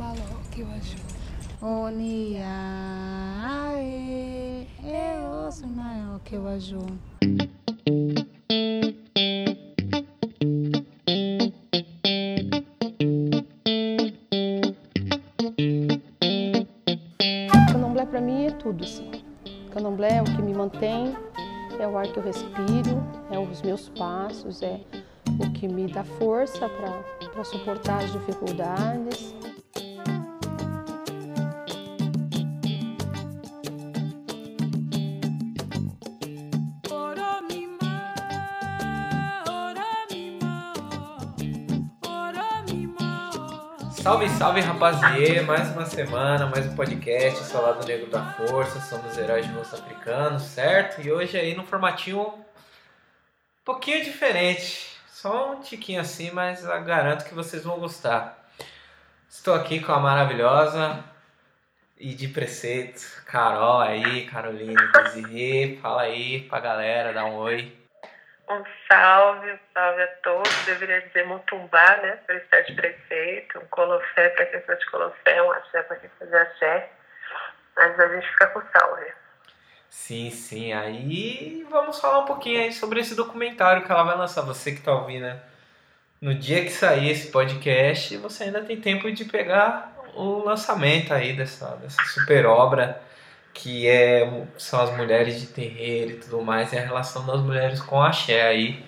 malo que eu acho. Onia, ae, eu sou maior que eu ajo. Candomblé para mim é tudo, assim. Candomblé é o que me mantém, é o ar que eu respiro, é os meus passos, é o que me dá força para suportar as dificuldades. Salve, salve rapaziê, mais uma semana, mais um podcast, sou Lado Negro da Força, somos heróis de rosto africano, certo? E hoje aí no formatinho um pouquinho diferente, só um tiquinho assim, mas garanto que vocês vão gostar. Estou aqui com a maravilhosa e de preceito, Carol aí, Caroline, Desirê, fala aí pra galera, dá um oi. Um salve, um salve a todos. Deveria dizer Mutumbá, né? Para estar de prefeito, um colofé para quem for de colofé, um axé para quem fazer axé. Mas a gente fica com salve. Sim, sim. Aí vamos falar um pouquinho aí sobre esse documentário que ela vai lançar. Você que tá ouvindo, né? No dia que sair esse podcast, você ainda tem tempo de pegar o lançamento aí dessa, dessa super obra que é, são as mulheres de terreiro e tudo mais, e a relação das mulheres com a axé aí.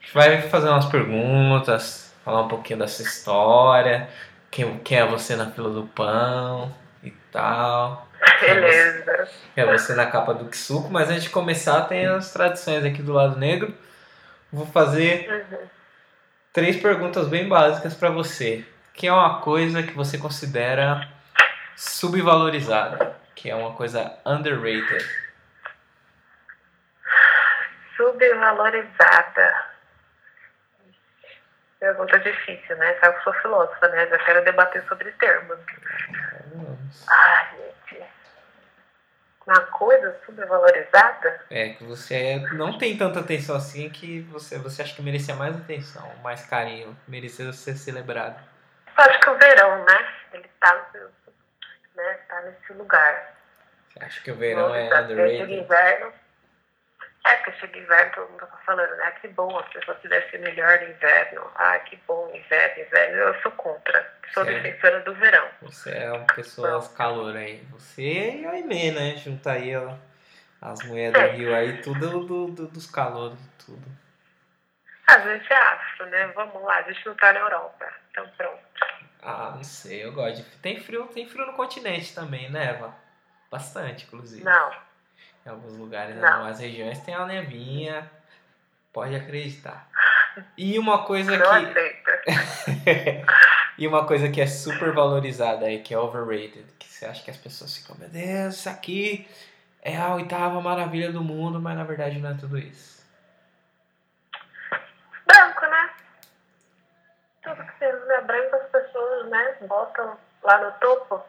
A gente vai fazer umas perguntas, falar um pouquinho dessa história, quem, quem é você na fila do pão e tal. Beleza. Quem é você na capa do Kisuko, mas antes de começar tem as tradições aqui do lado negro. Vou fazer Uhum. três perguntas bem básicas para você. Que é uma coisa que você considera subvalorizada? Que é uma coisa underrated? Subvalorizada. Pergunta difícil, né? Sabe que eu sou filósofa, né? Já quero debater sobre termos. Ai, gente. Uma coisa subvalorizada? É, que você não tem tanta atenção assim que você, você acha que merecia mais atenção, mais carinho, merecia ser celebrado. Eu acho que o verão, né? Ele tá, né? tá nesse lugar. Você acha que o verão é Chega underrated? inverno. É, porque chega inverno, todo mundo tá falando, né? Que bom, as pessoas pudessem melhor no inverno. Ah, que bom, inverno, inverno. Eu sou contra. Sou Sim. defensora do verão. Você é uma pessoa calor aí. Você e a Aimee, né? Junta aí ó, as mulheres do Rio aí, tudo do, do- dos calores, tudo. A gente é afro, né? Vamos lá, a gente não tá na Europa. Então pronto. Ah, não sei, eu gosto de. Tem frio, tem frio no continente também, neva. Bastante, inclusive. Não. Em alguns lugares, em Não. algumas regiões tem a nevinha. Pode acreditar. E uma coisa Não que. aceita. e uma coisa que é super valorizada aí, que é overrated. Que você acha que as pessoas ficam, meu Deus, isso aqui é a oitava maravilha do mundo, mas na verdade não é tudo isso. Branco, né? Tudo que você não é branco, as pessoas, né, botam lá no topo.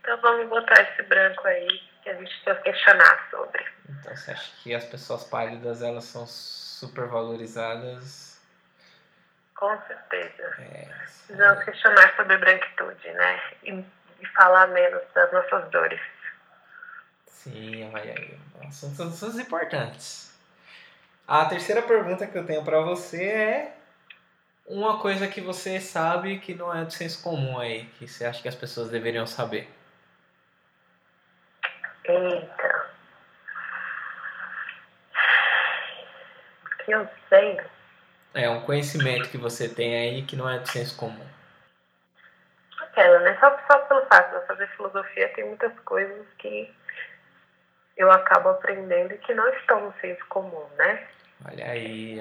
Então vamos botar esse branco aí que a gente precisa questionar sobre. Então você acha que as pessoas pálidas elas são super valorizadas? Com certeza. É, Precisamos questionar sobre branquitude, né? E, e falar menos das nossas dores. Sim, olha aí. São assuntos importantes. A terceira pergunta que eu tenho pra você é uma coisa que você sabe que não é do senso comum aí, que você acha que as pessoas deveriam saber. Eita. O que eu sei? É um conhecimento que você tem aí que não é do senso comum. Aquela, né? Só, só pelo fato de eu fazer filosofia, tem muitas coisas que eu acabo aprendendo que não estão no senso comum, né? Olha aí,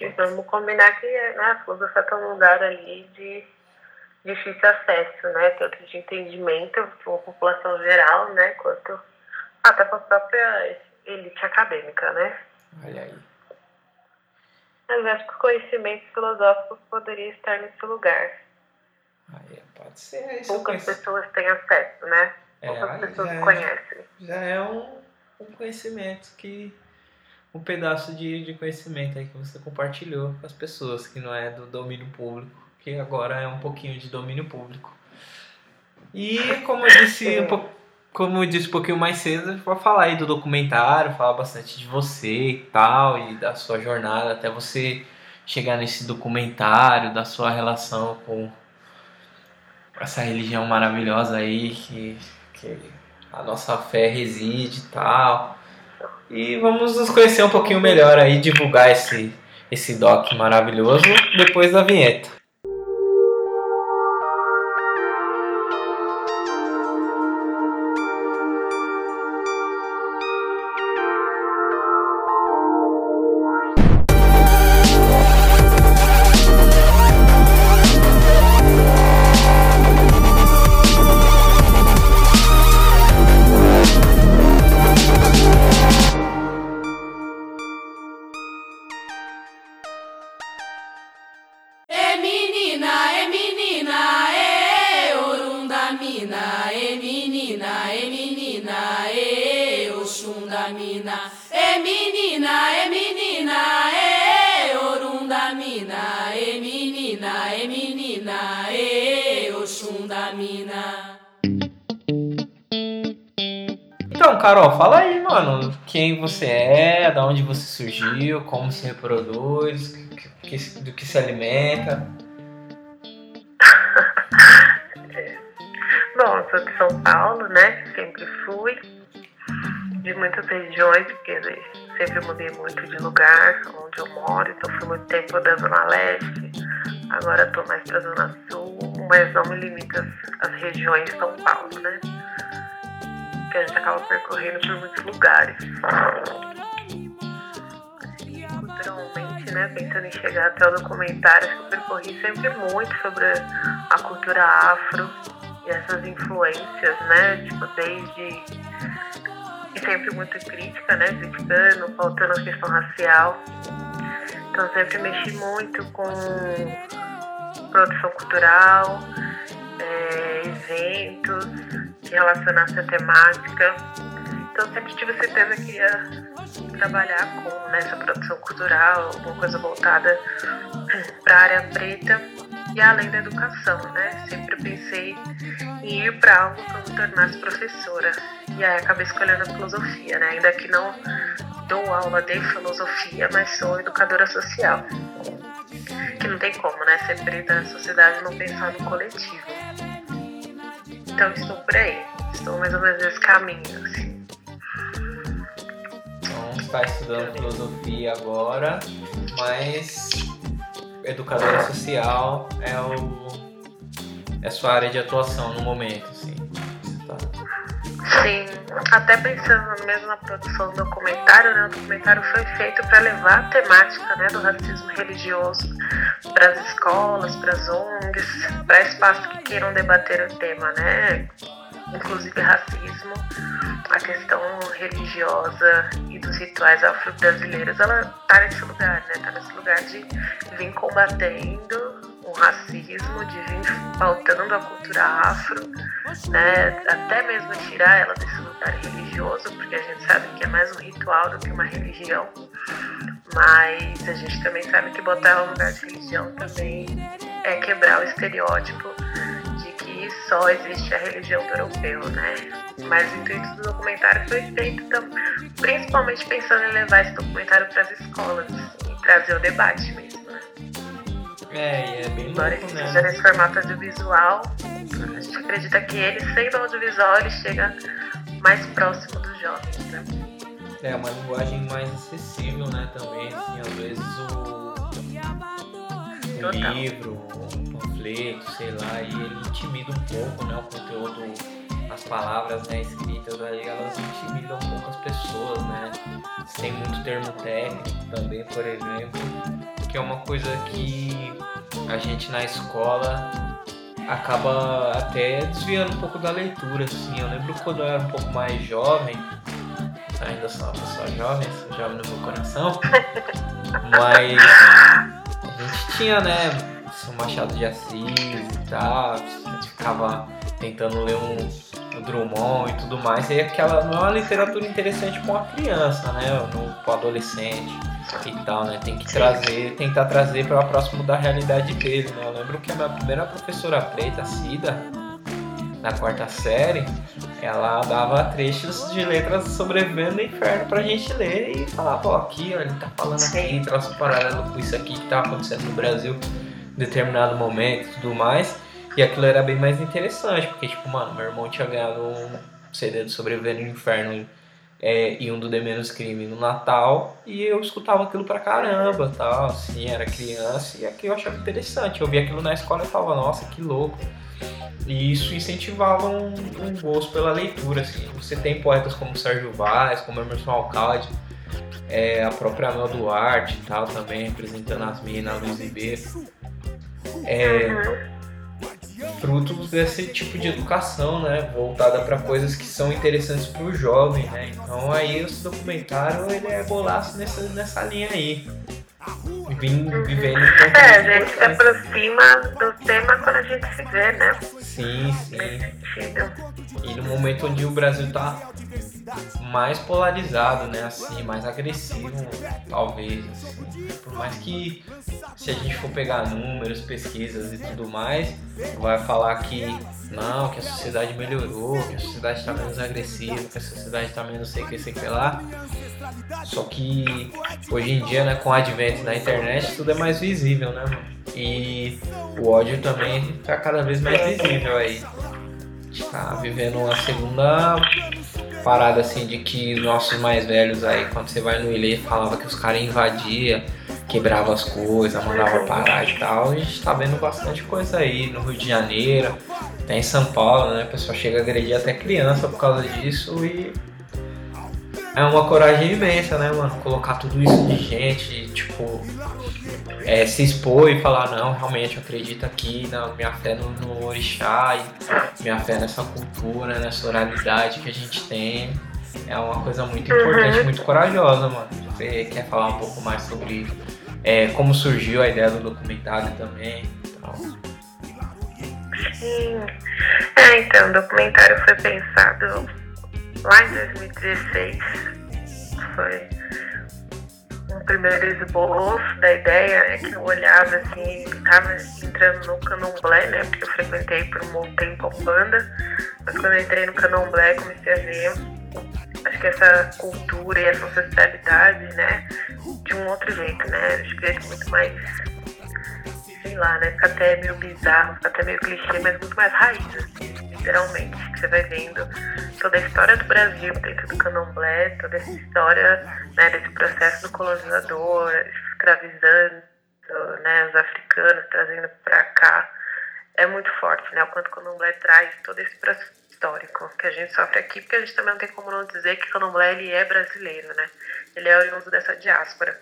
já, vamos combinar que né, a filosofia está num lugar ali de difícil acesso, né? Tanto de entendimento para a população geral, né? Quanto até para a própria elite acadêmica, né? olha aí. Mas acho que o conhecimento filosófico poderia estar nesse lugar. Aí, pode ser. Isso Poucas conhece- pessoas têm acesso, né? é, Poucas pessoas já, é- conhecem. já é um, um conhecimento que. Um pedaço de, de conhecimento aí que você compartilhou com as pessoas, que não é do domínio público, que agora é um pouquinho de domínio público. E como eu disse um pouco, como eu disse um pouquinho mais cedo, vou falar aí do documentário, falar bastante de você e tal, e da sua jornada até você chegar nesse documentário, da sua relação com essa religião maravilhosa aí que, que a nossa fé reside e tal. E vamos nos conhecer um pouquinho melhor aí, divulgar esse, esse doc maravilhoso depois da vinheta. Você é, da onde você surgiu, como se reproduz, do que se alimenta. Bom, sou de São Paulo, né? Sempre fui. De muitas regiões, porque eu sempre mudei muito de lugar onde eu moro. Então fui muito tempo da Zona Leste. Agora estou mais pra Zona Sul, mas não me limito às regiões de São Paulo, né? Porque a gente acaba percorrendo por muitos lugares. Culturalmente, né? Pensando em chegar até o documentário, que eu percorri sempre muito sobre a cultura afro e essas influências, né? Tipo, desde. E sempre muito crítica, né? Criticando, faltando a questão racial. Então sempre mexi muito com produção cultural, é, eventos que relacionassem a temática. Então sempre tive certeza que ia trabalhar com nessa produção cultural, alguma coisa voltada para a área preta e além da educação, né? Sempre pensei em ir para algo que eu me tornasse professora. E aí acabei escolhendo a filosofia, né? Ainda que não dou aula de filosofia, mas sou educadora social. Que não tem como, né? Ser preta na sociedade não pensar no coletivo. Então estou por aí. Estou mais ou menos nesse caminho, assim. Então, está estudando filosofia agora, mas educadora social é o é sua área de atuação no momento, assim. Tá. Sim, até pensando mesmo na produção do documentário, né? O documentário foi feito para levar a temática né, do racismo religioso para as escolas, para as ONGs, para espaços que queiram debater o tema, né? Inclusive racismo, a questão religiosa e dos rituais afro-brasileiros, ela tá nesse lugar, né? Tá nesse lugar de vir combatendo racismo, de vir pautando a cultura afro, né? Até mesmo tirar ela desse lugar religioso, porque a gente sabe que é mais um ritual do que uma religião. Mas a gente também sabe que botar ela no lugar de religião também é quebrar o estereótipo de que só existe a religião do europeu, né? Mas o intuito do documentário foi feito tam- principalmente pensando em levar esse documentário para as escolas e trazer o debate mesmo? É, e é bem Embora louco, né? seja nesse formato audiovisual, a gente acredita que ele, sendo audiovisual, ele chega mais próximo dos jovens, né? É uma linguagem mais acessível, né? Também, assim, às vezes o, o Total. livro, o panfleto, sei lá, e ele intimida um pouco, né? O conteúdo, as palavras né, escritas ali, elas intimidam um pouco as pessoas, né? Tem muito termo técnico também, por exemplo, que é uma coisa que a gente na escola acaba até desviando um pouco da leitura, assim. Eu lembro quando eu era um pouco mais jovem, ainda sou uma pessoa jovem, sou jovem no meu coração, mas a gente tinha, né, São Machado de Assis e tal, a gente ficava tentando ler um, o Drummond e tudo mais, e aquela não é uma literatura interessante para uma criança, né, para um adolescente e tal, né, tem que trazer, tentar trazer para próximo da realidade dele, né, eu lembro que a minha primeira professora preta, Cida, na quarta série, ela dava trechos de letras sobrevivendo no inferno pra gente ler e falava, ó, aqui, ó, ele tá falando aqui, traz paralelo com isso aqui que tá acontecendo no Brasil em determinado momento e tudo mais. E aquilo era bem mais interessante, porque, tipo, mano, meu irmão tinha ganhado um CD do Sobrevivendo no Inferno é, e um do The Menos Crime no Natal, e eu escutava aquilo pra caramba, tal, assim, era criança, e aqui eu achava interessante. Eu via aquilo na escola e falava, nossa, que louco. E isso incentivava um, um gosto pela leitura, assim. Você tem poetas como Sérgio Vaz, como Emerson Alcalde, é, a própria Mel Duarte e tal, também representando as minas, Luiz Ribeiro. É, frutos desse tipo de educação, né, voltada para coisas que são interessantes para o jovem, né? Então aí esse documentário ele é golaço nessa, nessa linha aí. Vim, vivendo um É, a gente se aproxima do tema quando a gente se vê, né? Sim, sim. E no momento onde o Brasil tá mais polarizado, né? Assim, mais agressivo, talvez. Assim. Por mais que se a gente for pegar números, pesquisas e tudo mais, vai falar que não, que a sociedade melhorou, que a sociedade está menos agressiva, que a sociedade está menos sei que, sei que lá. Só que hoje em dia, né, com o advento da internet, tudo é mais visível, né, mano? E o ódio também está cada vez mais visível aí. A gente tá vivendo uma segunda parada assim de que os nossos mais velhos aí, quando você vai no Ilê, falava que os caras invadiam, quebrava as coisas, mandava parar e tal. A gente tá vendo bastante coisa aí no Rio de Janeiro, até em São Paulo, né? O pessoal chega a agredir até criança por causa disso e é uma coragem imensa, né, mano? Colocar tudo isso de gente, tipo, é, se expor e falar, não, realmente eu acredito aqui, na minha fé no, no orixá, e minha fé nessa cultura, nessa oralidade que a gente tem. É uma coisa muito importante, muito corajosa, mano. Você quer falar um pouco mais sobre é, como surgiu a ideia do documentário também então. Sim. É, então, o documentário foi pensado lá em 2016. Foi um primeiro esboço da ideia, né, que eu olhava assim, estava entrando no candomblé, né, porque eu frequentei por um tempo a banda, mas quando eu entrei no candomblé comecei a ver, acho que essa cultura e essa ancestralidade, né, de um outro jeito, né, que é muito mais, sei lá, né, fica até meio bizarro, fica até meio clichê, mas muito mais raiz, assim, literalmente, que você vai vendo toda a história do Brasil dentro do candomblé, toda essa história né, desse processo do colonizador, escravizando né, os africanos, trazendo para cá, é muito forte, né? O quanto o candomblé traz todo esse processo histórico que a gente sofre aqui, porque a gente também não tem como não dizer que o candomblé ele é brasileiro, né? Ele é oriundo dessa diáspora.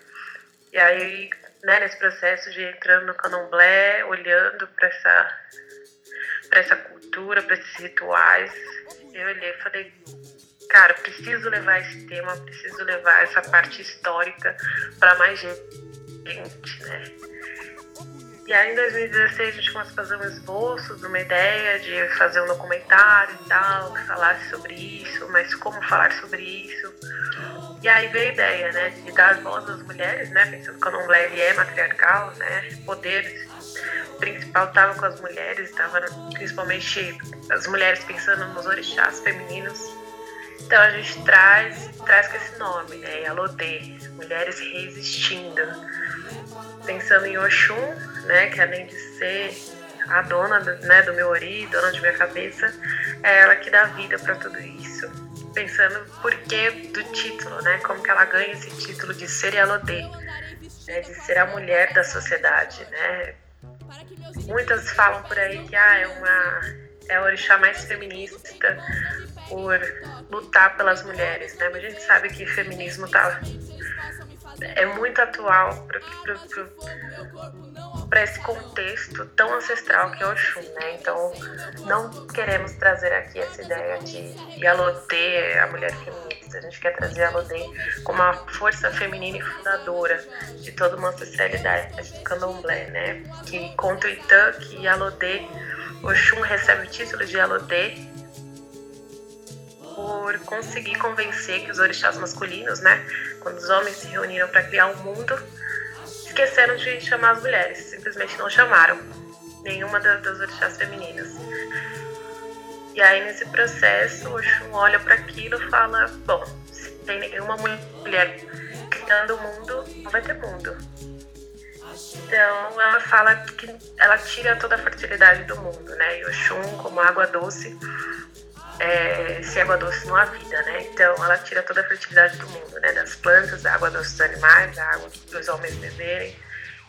E aí, né, nesse processo de entrando no candomblé, olhando para essa essa cultura, para esses rituais, eu olhei e falei, cara, preciso levar esse tema, preciso levar essa parte histórica para mais gente, né? E aí em 2016 a gente começou a fazer um esboço de uma ideia de fazer um documentário e tal, que falasse sobre isso, mas como falar sobre isso. E aí veio a ideia, né, de dar voz às mulheres, né, pensando que o candomblé ele é matriarcal, né, poderes o principal estava com as mulheres, estava principalmente as mulheres pensando nos orixás femininos. Então a gente traz, traz com esse nome, né? Yalodê, mulheres resistindo. Pensando em Oxum, né? Que além de ser a dona do, né, do meu ori, dona de minha cabeça, é ela que dá vida para tudo isso. Pensando por que do título, né? Como que ela ganha esse título de ser né, de ser a mulher da sociedade, né? Muitas falam por aí que ah, é uma é a orixá mais feminista por lutar pelas mulheres, né? Mas a gente sabe que feminismo tá é muito atual para esse contexto tão ancestral que é o Xum, né? Então, não queremos trazer aqui essa ideia de Yalodê, a mulher feminista. A gente quer trazer Yalodê como uma força feminina e fundadora de toda uma ancestralidade do candomblé, né? Que conta o Itã que Yalodê, Oxum recebe o título de Yalodê por conseguir convencer que os orixás masculinos, né, quando os homens se reuniram para criar o mundo, esqueceram de chamar as mulheres, simplesmente não chamaram nenhuma das, das orixás femininas. E aí nesse processo, o Oxum olha para aquilo e fala: bom, se tem nenhuma mulher criando o mundo, não vai ter mundo. Então ela fala que ela tira toda a fertilidade do mundo, né? E Oxum, como água doce, é, sem água doce não há vida, né? Então ela tira toda a fertilidade do mundo, né? Das plantas, da água doce dos animais, da água dos homens beberem.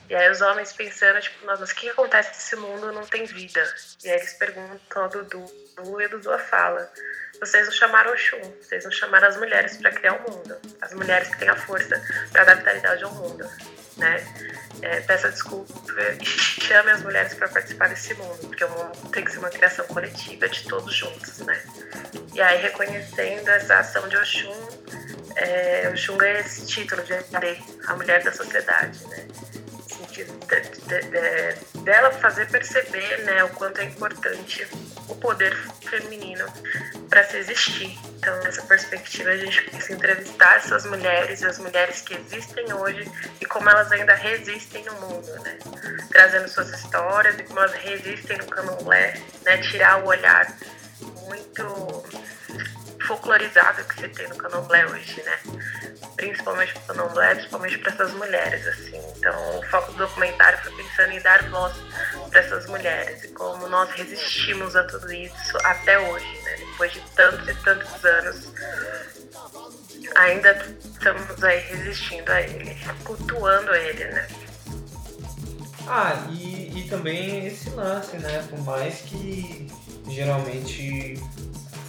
E aí os homens pensando, tipo, nossa, mas o que acontece nesse mundo não tem vida? E aí eles perguntam ao Dudu, e o Dudu fala, vocês não chamaram o Xum, vocês não chamaram as mulheres para criar o um mundo, as mulheres que têm a força para dar vitalidade ao mundo, né? É, peça desculpa e chame as mulheres para participar desse mundo, porque o mundo tem que ser uma criação coletiva de todos juntos, né? E aí, reconhecendo essa ação de Oxum, é, Oxum ganha esse título de a mulher da sociedade, né? sentido de, de, de, dela fazer perceber né, o quanto é importante o poder feminino para se existir. Então, nessa perspectiva, a gente precisa entrevistar essas mulheres, as mulheres que existem hoje e como elas ainda resistem no mundo, né? Trazendo suas histórias e como elas resistem no candomblé, né? Tirar o olhar muito folclorizado que você tem no candomblé hoje, né? Principalmente pro candomblé, principalmente para essas mulheres, assim. Então, o foco do documentário foi pensando em dar voz para essas mulheres e como nós resistimos a tudo isso até hoje, né? Depois de tantos e tantos anos, ainda estamos aí resistindo a ele, cultuando ele, né? Ah, e, e também esse lance, né? Por mais que geralmente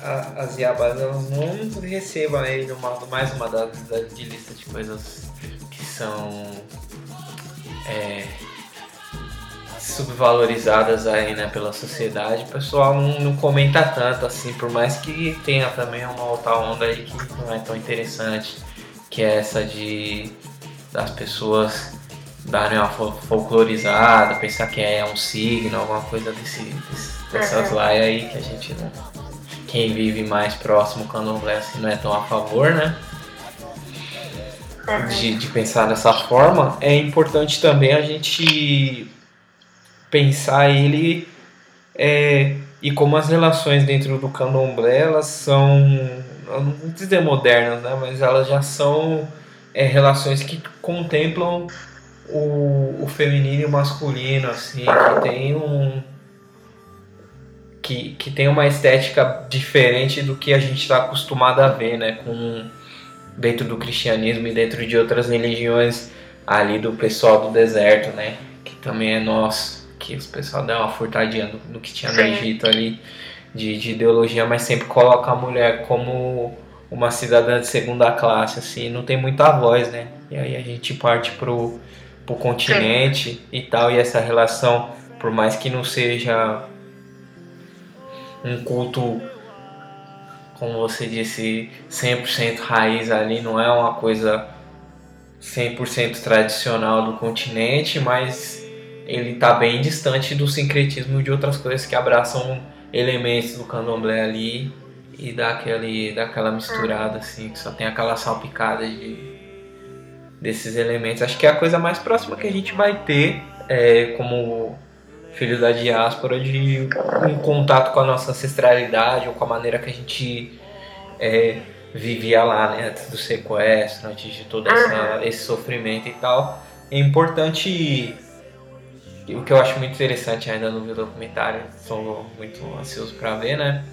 a, as Yabas elas não recebam aí numa, mais uma da, de lista de coisas que são é, subvalorizadas aí né, pela sociedade, o pessoal não, não, comenta tanto assim, por mais que tenha também uma outra onda aí que não é tão interessante, que é essa de das pessoas darem uma folclorizada, pensar que é um signo, alguma coisa desse, desse dessas uhum. aí que a gente não quem vive mais próximo ao candomblé assim, não é tão a favor, né? De, de pensar dessa forma, é importante também a gente pensar ele é, e como as relações dentro do candomblé elas são, não vou dizer modernas, né? Mas elas já são é, relações que contemplam o, o feminino e o masculino, assim, que tem um que, que tem uma estética diferente do que a gente está acostumado a ver, né? Com, dentro do cristianismo e dentro de outras religiões ali do pessoal do deserto, né? Que também é nós, que os pessoal dá uma furtadinha no, no que tinha no Egito ali de, de, ideologia, mas sempre coloca a mulher como uma cidadã de segunda classe, assim, não tem muita voz, né? E aí a gente parte pro, pro continente Sim. e tal, e essa relação, por mais que não seja um culto, como você disse, 100% raiz ali, não é uma coisa 100% tradicional do continente, mas ele está bem distante do sincretismo de outras coisas que abraçam elementos do candomblé ali e dá, aquele, dá aquela misturada assim, que só tem aquela salpicada de, desses elementos. Acho que é a coisa mais próxima que a gente vai ter é, como filho da diáspora, de um contato com a nossa ancestralidade ou com a maneira que a gente é, vivia lá, né, antes do sequestro, antes de todo essa, esse sofrimento e tal. É importante, o que eu acho muito interessante ainda no documentário, sou muito ansioso para ver, né,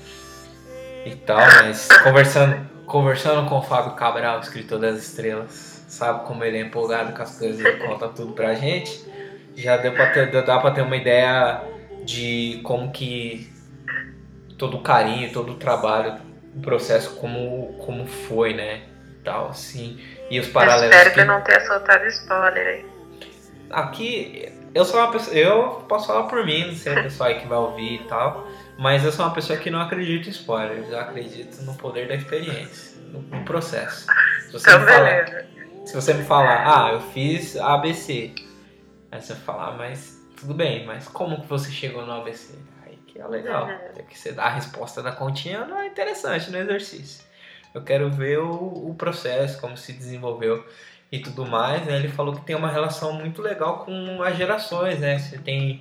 e tal, mas conversando, conversando com o Fábio Cabral, escritor das estrelas, sabe como ele é empolgado com as coisas e conta tudo pra gente já deu pra ter, dá pra ter uma ideia de como que todo o carinho, todo o trabalho, o processo como, como foi, né? Tal, assim. E os paralelos. Eu espero que, que não tenha soltado spoiler aí. Aqui, eu sou uma pessoa. Eu posso falar por mim, não sei o pessoal aí que vai ouvir e tal. Mas eu sou uma pessoa que não acredita em spoilers. Eu acredito no poder da experiência, no, no processo. Se você, então, me falar, se você me falar, ah, eu fiz ABC Aí você fala, ah, mas tudo bem, mas como que você chegou no ABC? Aí que é legal. É que você dá a resposta da continha não é interessante no exercício. Eu quero ver o, o processo, como se desenvolveu e tudo mais, né? Ele falou que tem uma relação muito legal com as gerações, né? Você tem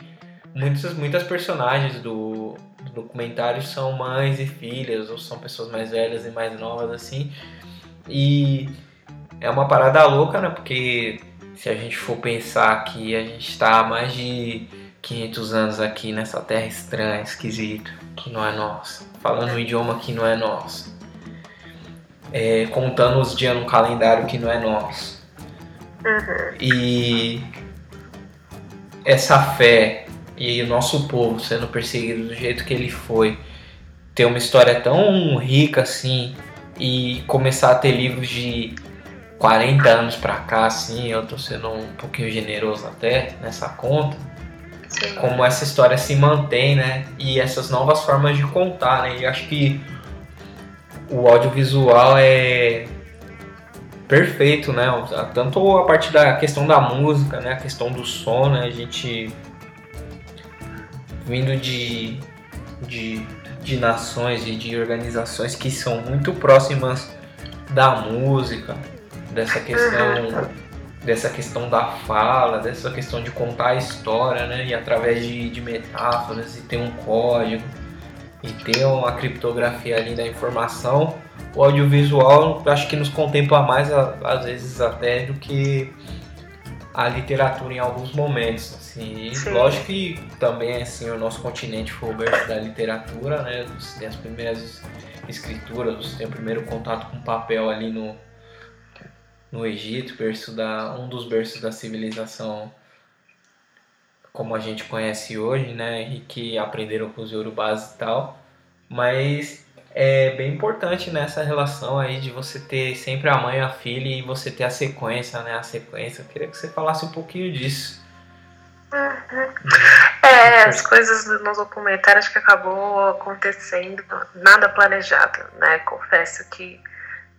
muitas, muitas personagens do, do documentário são mães e filhas, ou são pessoas mais velhas e mais novas, assim. E é uma parada louca, né? Porque se a gente for pensar que a gente está há mais de 500 anos aqui nessa terra estranha, esquisita, que não é nossa, falando um idioma que não é nosso, é, contando os dias num calendário que não é nosso. Uhum. E essa fé e o nosso povo sendo perseguido do jeito que ele foi, ter uma história tão rica assim e começar a ter livros de 40 anos pra cá, assim, eu tô sendo um pouquinho generoso até nessa conta, Sim. como essa história se mantém, né? E essas novas formas de contar, né? E acho que o audiovisual é perfeito, né? Tanto a parte da questão da música, né? A questão do som, né? A gente vindo de, de, de nações e de organizações que são muito próximas da música, dessa questão dessa questão da fala, dessa questão de contar a história, né? E através de, de metáforas e ter um código e ter uma criptografia ali da informação, o audiovisual acho que nos contempla mais às vezes até do que a literatura em alguns momentos. Assim. E Sim. lógico que também assim o nosso continente foi o berço da literatura, né? Tem as primeiras escrituras, você tem o primeiro contato com papel ali no no Egito, berço da um dos berços da civilização como a gente conhece hoje, né, e que aprenderam com os Yorubás e tal, mas é bem importante nessa relação aí de você ter sempre a mãe e a filha e você ter a sequência, né, a sequência. Eu queria que você falasse um pouquinho disso. É, as coisas no documentário acho que acabou acontecendo nada planejado, né? Confesso que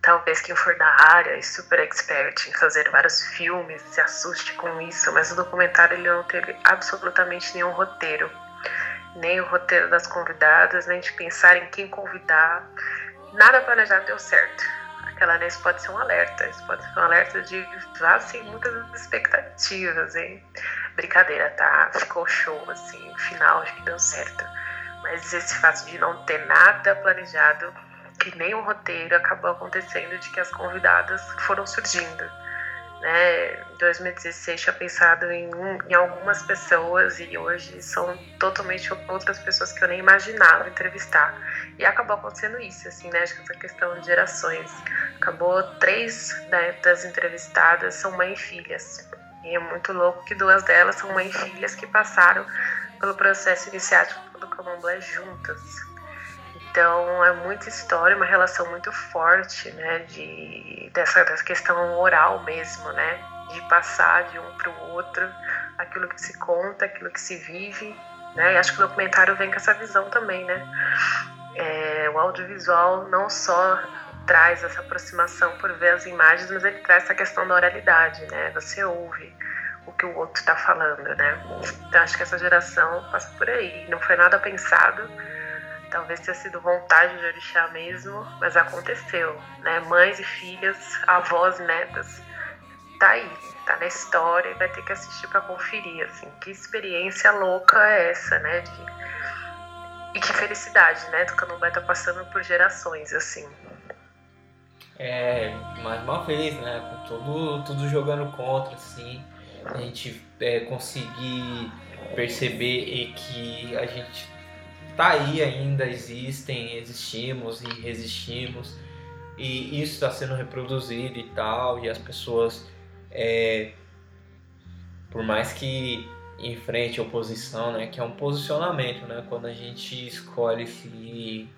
talvez quem for da área e super expert em fazer vários filmes se assuste com isso, mas o documentário ele não teve absolutamente nenhum roteiro, nem o roteiro das convidadas, nem de pensar em quem convidar. Nada planejado deu certo. Aquela né, isso pode ser um alerta, isso pode ser um alerta de assim, muitas expectativas, hein? Brincadeira, tá? Ficou show, assim, final acho que deu certo. Mas esse fato de não ter nada planejado, que nem o roteiro acabou acontecendo de que as convidadas foram surgindo. Né? Em 2016 tinha pensado em, um- em algumas pessoas e hoje são totalmente outras pessoas que eu nem imaginava entrevistar. E acabou acontecendo isso, assim, né? Acho que essa questão de gerações. Acabou três né, das entrevistadas são mãe e filhas. E é muito louco que duas delas são mãe e filhas que passaram pelo processo iniciático do candomblé juntas. Então é muita história, uma relação muito forte, né, de dessa, dessa questão oral mesmo, né, de passar de um para o outro aquilo que se conta, aquilo que se vive, né. E acho que o documentário vem com essa visão também, né. É, o audiovisual não só traz essa aproximação por ver as imagens, mas ele traz essa questão da oralidade, né. Você ouve o que o outro está falando, né. Então acho que essa geração passa por aí. Não foi nada pensado talvez tenha sido vontade de orixá mesmo, mas aconteceu, né? Mães e filhas, avós, netas, tá aí, tá na história e vai ter que assistir para conferir, assim, que experiência louca é essa, né? De... E que felicidade, né? Do Candomblé tá passando por gerações, assim. É, mais uma vez, né? Com tudo, tudo jogando contra, assim, a gente é, conseguir perceber que a gente tá aí ainda, existem, existimos e resistimos, e isso está sendo reproduzido e tal, e as pessoas, é, por mais que enfrente a oposição, né? Que é um posicionamento, né? Quando a gente escolhe se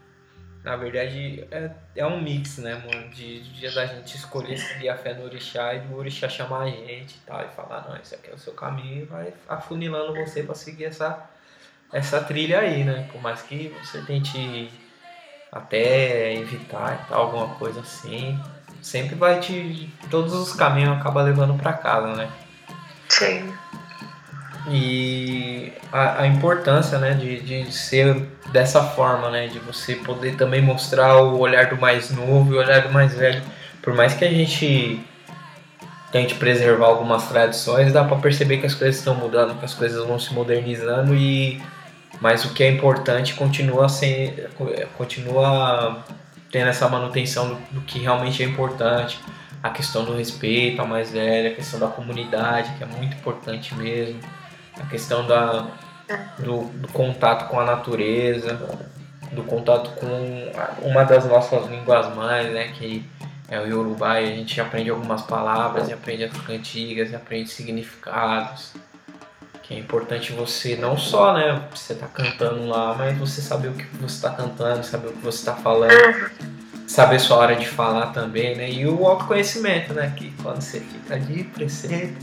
na verdade, é, é um mix, né, mano? De, de da gente escolher seguir a fé no orixá e do orixá chamar a gente e tal, e falar, não, esse aqui é o seu caminho, e vai afunilando você pra seguir essa, essa trilha aí, né? Por mais que você tente até evitar e tal, alguma coisa assim, sempre vai te. Todos os caminhos acaba levando pra casa, né? Sim. E a, a importância né, de, de ser dessa forma, né? De você poder também mostrar o olhar do mais novo e o olhar do mais velho. Por mais que a gente tente preservar algumas tradições, dá para perceber que as coisas estão mudando, que as coisas vão se modernizando e mas o que é importante continua sem continua tendo essa manutenção do, do, que realmente é importante, a questão do respeito ao mais velho, a questão da comunidade, que é muito importante mesmo, a questão da, do, do contato com a natureza, do contato com uma das nossas línguas mães, né, que é o Yorubá, e a gente aprende algumas palavras, e aprende as cantigas, e aprende significados. Que é importante você não só, né, você tá cantando lá, mas você saber o que você está cantando, saber o que você está falando, saber sua hora de falar também, né? E o autoconhecimento, né? Que quando você fica de preceito,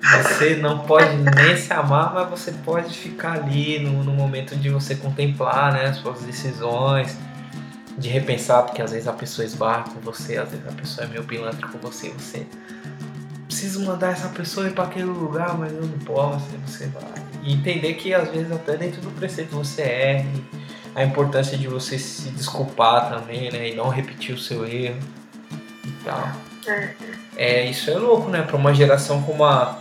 você não pode nem se amar, mas você pode ficar ali no, no momento de você contemplar, né, suas decisões de repensar, porque às vezes a pessoa esbarra com você, às vezes a pessoa é meio pilantra com você, você preciso mandar essa pessoa ir para aquele lugar, mas eu não posso, você vai. E entender que às vezes até dentro do preceito você erre, a importância de você se desculpar também, né, e não repetir o seu erro e tal. É, isso é louco, né, para uma geração como a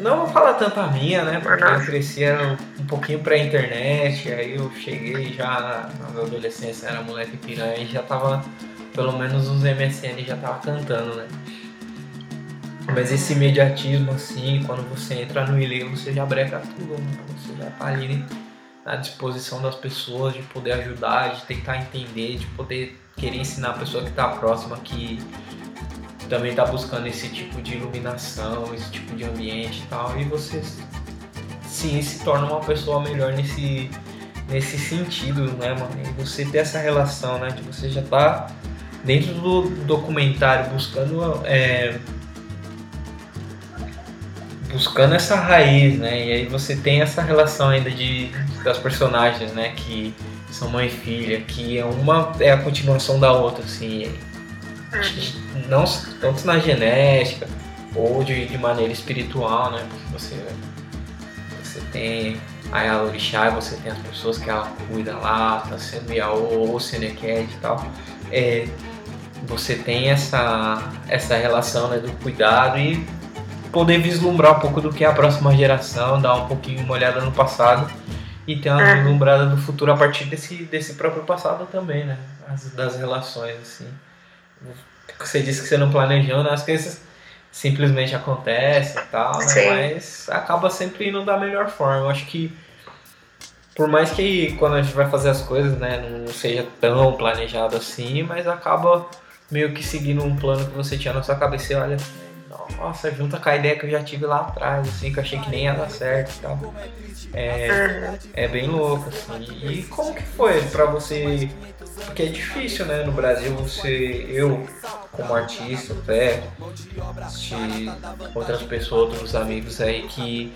não vou falar tanto a minha, né? Porque eu cresci um pouquinho pra internet, aí eu cheguei já na minha adolescência, era moleque piranha e já tava, pelo menos os MSN já tava cantando, né? Mas esse imediatismo assim, quando você entra no ilê, você já breca tudo, né? Você já tá ali à disposição das pessoas de poder ajudar, de tentar entender, de poder querer ensinar a pessoa que tá próxima que também está buscando esse tipo de iluminação, esse tipo de ambiente e tal, e você sim se torna uma pessoa melhor nesse, nesse sentido, né, mano? E você ter essa relação, né, de você já tá dentro do documentário buscando é, buscando essa raiz, né? E aí você tem essa relação ainda de das personagens, né, que são mãe e filha, que é uma é a continuação da outra, assim não tanto na genética ou de, de maneira espiritual, né? Porque você, você tem a Orixá, você tem as pessoas que ela cuida lá, tá sendo Yaô ou Seneked e tal. É, você tem essa, essa relação né, do cuidado e poder vislumbrar um pouco do que é a próxima geração, dar um pouquinho uma olhada no passado e ter uma é. vislumbrada do futuro a partir desse, desse próprio passado também, né? As, das relações, assim. Você disse que você não planejou, né? As coisas simplesmente acontecem e tal, né? Mas acaba sempre indo da melhor forma. Eu acho que por mais que quando a gente vai fazer as coisas, né, não seja tão planejado assim, mas acaba meio que seguindo um plano que você tinha na sua cabeça e olha, nossa, junta com a ideia que eu já tive lá atrás, assim, que eu achei que nem ia dar certo e tal. É, é bem louco, assim. E como que foi pra você porque é difícil, né? No Brasil, você, eu, como artista, até, de outras pessoas, outros amigos aí que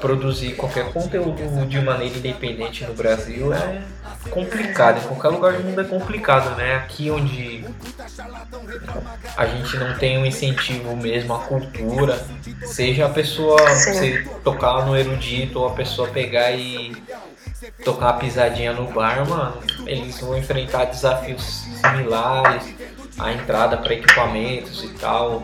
produzir qualquer conteúdo de maneira independente no Brasil é complicado. Em qualquer lugar do mundo é complicado, né? Aqui onde a gente não tem um incentivo mesmo à cultura, seja a pessoa você tocar no erudito ou a pessoa pegar e tocar uma pisadinha no bar, mano, eles vão enfrentar desafios similares, a entrada para equipamentos e tal.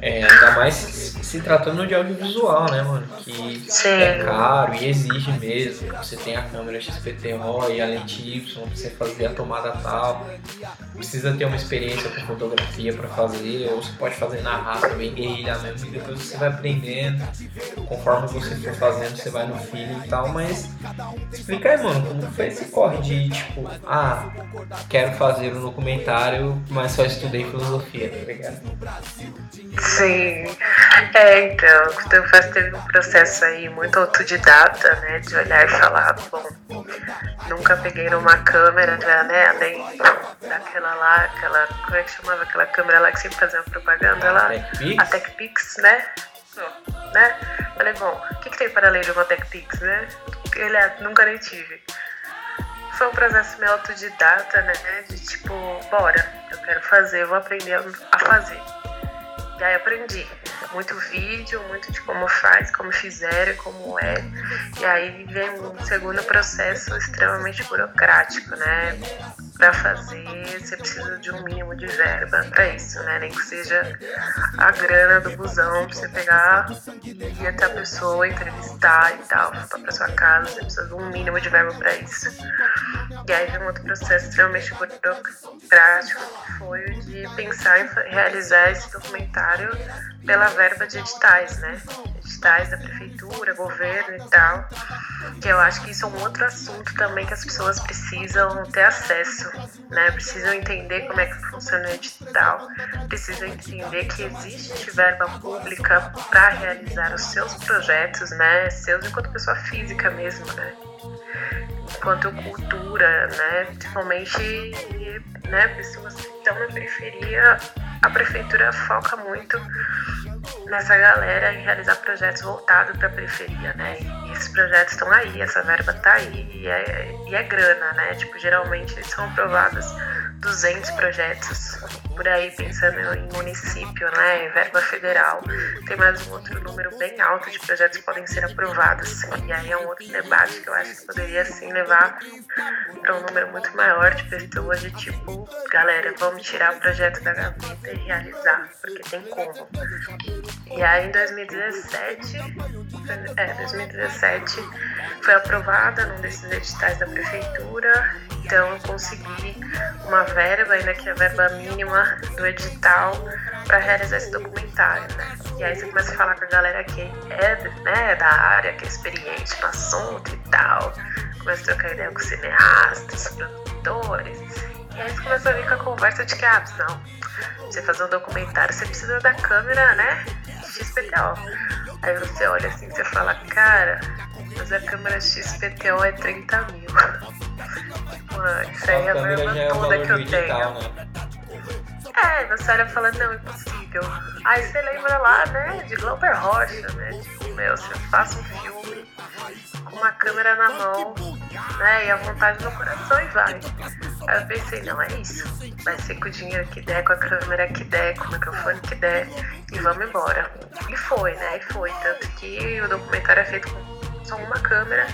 É, ainda mais se tratando de audiovisual, né, mano? Que Sim. é caro e exige mesmo. Você tem a câmera XPTO e a lente Y pra você fazer a tomada tal. Precisa ter uma experiência com fotografia para fazer, ou você pode fazer na raça, bem guerrilha mesmo, e depois você vai aprendendo. Conforme você for fazendo, você vai no feeling e tal, mas explica aí, mano, como foi esse corre de tipo, ah, quero fazer um documentário, mas só estudei filosofia, tá ligado? Sim. É, então, o Teofaz teve um processo aí muito autodidata, né? De olhar e falar, bom, nunca peguei numa câmera, né? Além daquela lá, aquela. Como é que chamava aquela câmera lá que sempre fazia uma propaganda lá? A TechPix, né? né? Falei, bom, o que, que tem para além de uma TechPix, né? Ele é, nunca nem tive. Foi um processo meio autodidata, né? De tipo, bora, eu quero fazer, vou aprender a fazer. E aí aprendi muito vídeo, muito de como faz, como fizeram, como é. E aí vem um segundo processo extremamente burocrático, né? para fazer, você precisa de um mínimo de verba para isso, né? Nem que seja a grana do busão pra você pegar e ir até a pessoa, entrevistar e tal, pra sua casa, você precisa de um mínimo de verba para isso. E aí vem um outro processo extremamente burocrático, que foi o de pensar em realizar esse documentário pela verba de editais, né? Editais da prefeitura, governo e tal. Que eu acho que isso é um outro assunto também que as pessoas precisam ter acesso, né? Precisam entender como é que funciona o edital, precisam entender que existe verba pública para realizar os seus projetos, né? Seus enquanto pessoa física mesmo, né? Enquanto cultura, né? Principalmente né, pessoas que estão na periferia, a prefeitura foca muito nessa galera em realizar projetos voltados para a periferia, né? E esses projetos estão aí, essa verba está aí e é, e é grana, né? Tipo, geralmente são aprovados 200 projetos por aí, pensando em município, né? Verba federal. Tem mais um outro número bem alto de projetos que podem ser aprovados. E aí é um outro debate que eu acho que poderia, assim, levar para um número muito maior de pessoas de tipo, galera, vamos tirar o projeto da gaveta e realizar, porque tem como. E aí em 2017, é, 2017 foi aprovada num desses editais da prefeitura, então eu consegui uma verba, ainda que a verba mínima do edital, para realizar esse documentário, né? E aí você começa a falar com a galera que é né, da área, que é experiente no assunto e tal, começa a trocar ideia com cineastas, produtores, e aí você começa a vir com a conversa de que, ah, não, você fazer um documentário, você precisa da câmera, né? XPTO. Aí você olha assim, você fala, cara, mas a câmera XPTO é 30 mil. Mano, isso aí é a verba é toda que eu digital, tenho. Né? É, você olha e fala, não, impossível. Aí você lembra lá, né, de Glauber Rocha, né? Tipo, meu, você faz um filme com uma câmera na mão, né? E a vontade no coração e vai. Aí eu pensei, não, é isso. Vai ser com o dinheiro que der, com a câmera que der, com o microfone que der, e vamos embora. E foi, né? E foi. Tanto que o documentário é feito com só uma câmera,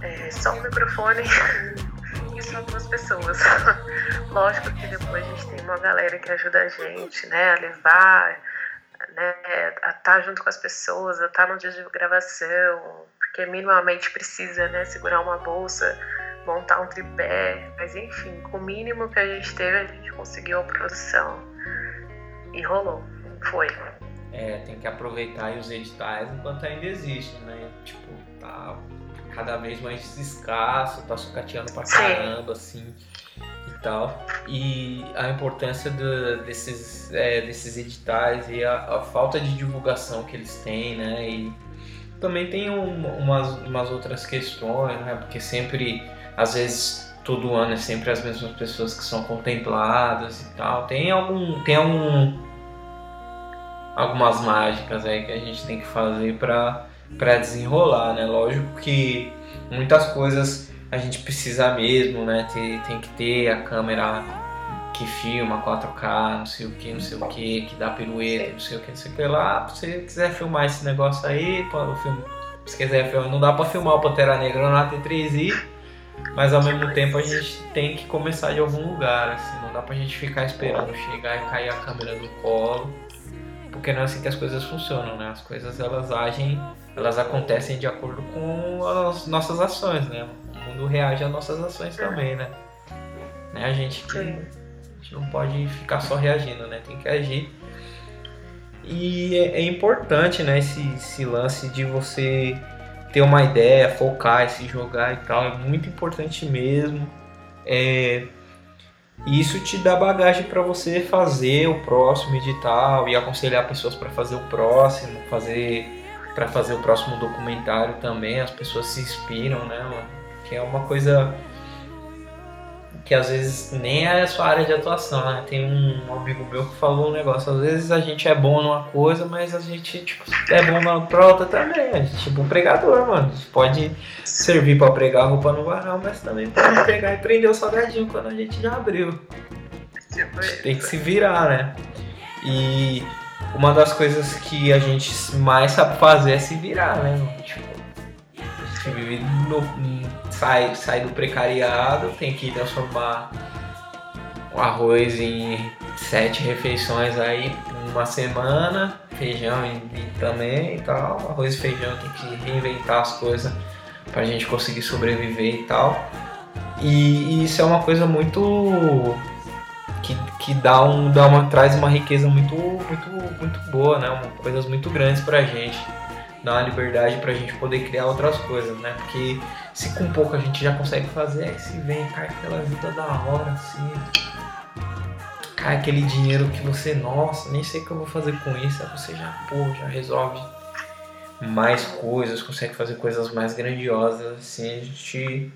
é, só um microfone só duas pessoas. Lógico que depois a gente tem uma galera que ajuda a gente, né, a levar, né, a estar tá junto com as pessoas, a estar tá no dia de gravação, porque minimamente precisa, né, segurar uma bolsa, montar um tripé, mas enfim, com o mínimo que a gente teve, a gente conseguiu a produção e rolou, foi. É, tem que aproveitar os editais enquanto ainda existe, né? Tipo, tá cada vez mais escasso, tá sucateando pra caramba, assim, e tal. E a importância do, desses, é, desses editais e a, a, falta de divulgação que eles têm, né? E também tem um, umas, umas outras questões, né? Porque sempre, às vezes, todo ano é sempre as mesmas pessoas que são contempladas e tal. Tem algum... Tem algum algumas mágicas aí que a gente tem que fazer para desenrolar, né? Lógico que muitas coisas a gente precisa mesmo, né? Tem, tem que ter a câmera que filma 4K, não sei o que, não sei o que, que dá pirueta, não sei o que, não sei o que lá. Se você quiser filmar esse negócio aí, o filme, se quiser filmar, não dá para filmar o Pantera Negra na T3i, mas ao mesmo tempo a gente tem que começar de algum lugar, assim, não dá pra gente ficar esperando chegar e cair a câmera do colo, porque não é assim que as coisas funcionam, né? As coisas elas agem elas acontecem de acordo com as nossas ações, né? O mundo reage às nossas ações também, né? né? A, gente, a gente não pode ficar só reagindo, né? Tem que agir. E é, é importante, né? Esse, esse lance de você ter uma ideia, focar, se jogar e tal, é muito importante mesmo. É, e isso te dá bagagem para você fazer o próximo edital e aconselhar pessoas para fazer o próximo, fazer para fazer o próximo documentário também, as pessoas se inspiram, né, mano? Que é uma coisa que às vezes nem é a sua área de atuação, né? Tem um amigo meu que falou um negócio, às vezes a gente é bom numa coisa, mas a gente tipo, é bom na outra também. A gente, tipo um pregador, mano. Pode servir para pregar roupa no varal, mas também pode pegar e prender o salgadinho quando a gente já abriu. Tem que se virar, né? E uma das coisas que a gente mais sabe fazer é se virar, né? Tipo, se vive no, sai, sai do precariado, tem que transformar o arroz em sete refeições aí uma semana, feijão e, e também e tal, arroz e feijão tem que reinventar as coisas pra gente conseguir sobreviver e tal. E, e isso é uma coisa muito que, que dá um dá uma traz uma riqueza muito muito muito boa, né? Coisas muito grandes pra gente. Dá uma liberdade pra gente poder criar outras coisas, né? Porque se com pouco a gente já consegue fazer, aí se vem, cai aquela vida da hora, assim. Cai aquele dinheiro que você, nossa, nem sei o que eu vou fazer com isso. Aí você já, pô, já resolve mais coisas, consegue fazer coisas mais grandiosas, assim, a gente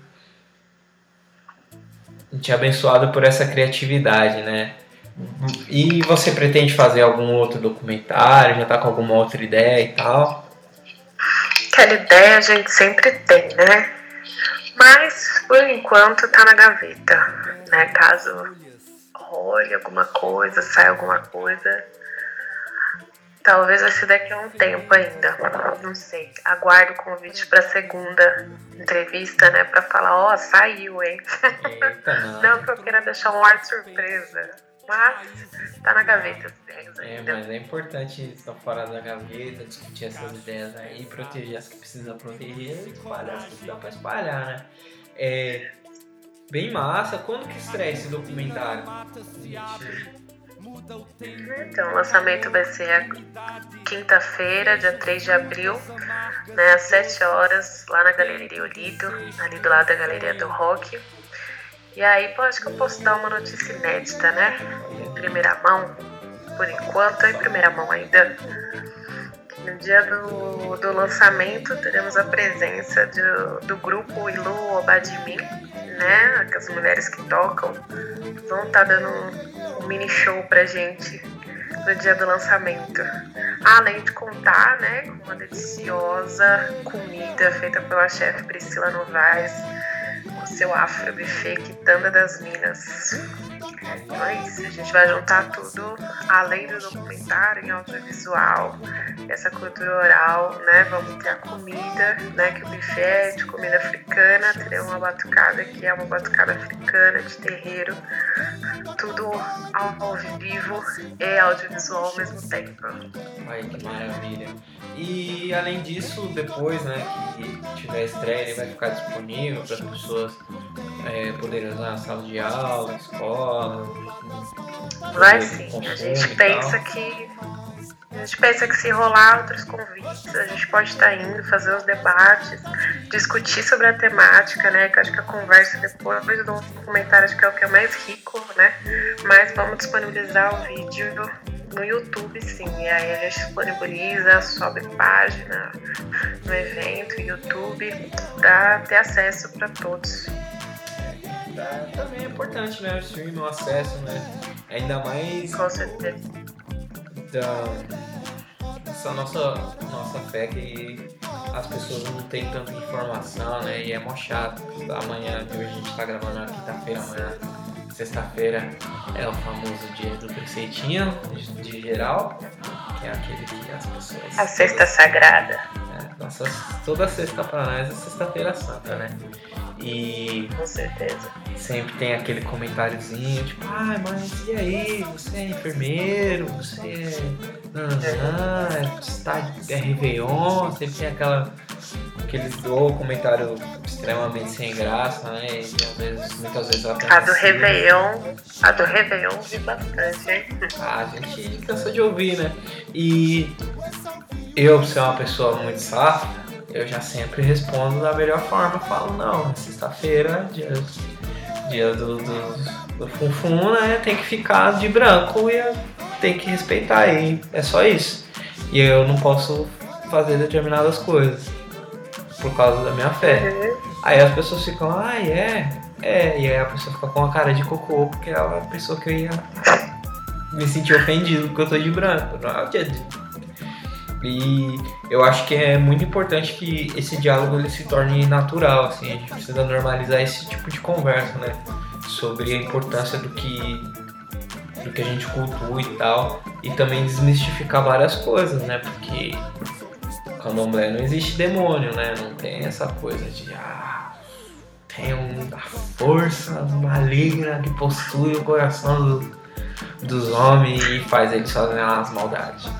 a gente é abençoado por essa criatividade, né? E você pretende fazer algum outro documentário? Já tá com alguma outra ideia e tal? Aquela ideia a gente sempre tem, né? Mas por enquanto tá na gaveta, né? Caso role alguma coisa, saia alguma coisa, Talvez vai ser daqui a um tempo ainda. Não sei. Aguardo o convite para segunda entrevista, né? Para falar, ó, oh, saiu, hein? Eita, não. não que eu queira deixar um ar de surpresa. Mas tá na gaveta é. É, mas é importante estar fora da gaveta, discutir essas ideias aí, proteger as que precisa proteger e espalhar as que dá pra espalhar, né? É bem massa. Quando que estreia esse documentário? Então, o lançamento vai ser quinta-feira, dia 3 de abril, né, às 7 horas, lá na Galeria Olido, ali do lado da Galeria do Rock. E aí, pô, acho que eu posso dar uma notícia inédita, né? Em primeira mão, por enquanto, em primeira mão ainda. No dia do, do lançamento, teremos a presença do, do grupo Ilu Obadimi, né? As mulheres que tocam vão estar tá dando um, um mini show pra gente no dia do lançamento. Além de contar, né, com uma deliciosa comida feita pela chefe Priscila Novaes, seu afro buffet Quitanda das Minas. Então é isso, a gente vai juntar tudo, além do documentário, em audiovisual, essa cultura oral, né? Vamos ter a comida, né? Que o buffet é de comida africana, teremos uma batucada que é uma batucada africana de terreiro, tudo ao vivo e audiovisual ao mesmo tempo. Ai, que maravilha. E além disso, depois, né, que tiver estreia, ele vai ficar disponível para as pessoas é, poderem usar na sala de aula, escola. Vai sim. A gente pensa que a gente pensa que se rolar outros convites, a gente pode estar indo fazer os debates, discutir sobre a temática, né? Que acho que a conversa depois do documentário acho que é o que é mais rico, né? Mas vamos disponibilizar o vídeo no YouTube, sim. E aí a gente disponibiliza, sobe página no evento, YouTube, para ter acesso para todos. É, também é importante, né? O streaming, o acesso, né? Ainda mais. Com certeza. Da, essa nossa, nossa fé que as pessoas não têm tanta informação, né? E é mó chato. Amanhã, que hoje a gente tá gravando na quinta-feira, amanhã Sexta-feira é o famoso dia do preceitinho, de geral, que é aquele que as pessoas. A sexta sagrada. É, nossa, toda sexta pra nós é sexta-feira santa, né? E. Com certeza. Sempre tem aquele comentáriozinho, tipo, ai, ah, mas e aí? Você é enfermeiro? Você é. Não, você tá. É Réveillon? Sempre tem aquela aqueles do comentário extremamente sem graça, né? E às vezes, muitas vezes até. A do Réveillon, a do Réveillon vi bastante, hein? Ah, a gente cansa de ouvir, né? E eu, por ser uma pessoa muito safra, eu já sempre respondo da melhor forma. Falo, não, sexta-feira, dia, dia do, do, do funfun, né? Tem que ficar de branco e tem que respeitar aí. É só isso. E eu não posso fazer determinadas coisas por causa da minha fé. Uhum. Aí as pessoas ficam, ah, é? É, e aí a pessoa fica com a cara de cocô porque ela pensou que eu ia me sentir ofendido porque eu tô de branco. E eu acho que é muito importante que esse diálogo ele se torne natural, assim, a gente precisa normalizar esse tipo de conversa, né? Sobre a importância do que do que a gente cultua e tal, e também desmistificar várias coisas, né? Porque candomblé não existe demônio, né? Não tem essa coisa de ah, tem uma força maligna que possui o coração do, dos homens e faz eles fazerem as maldades.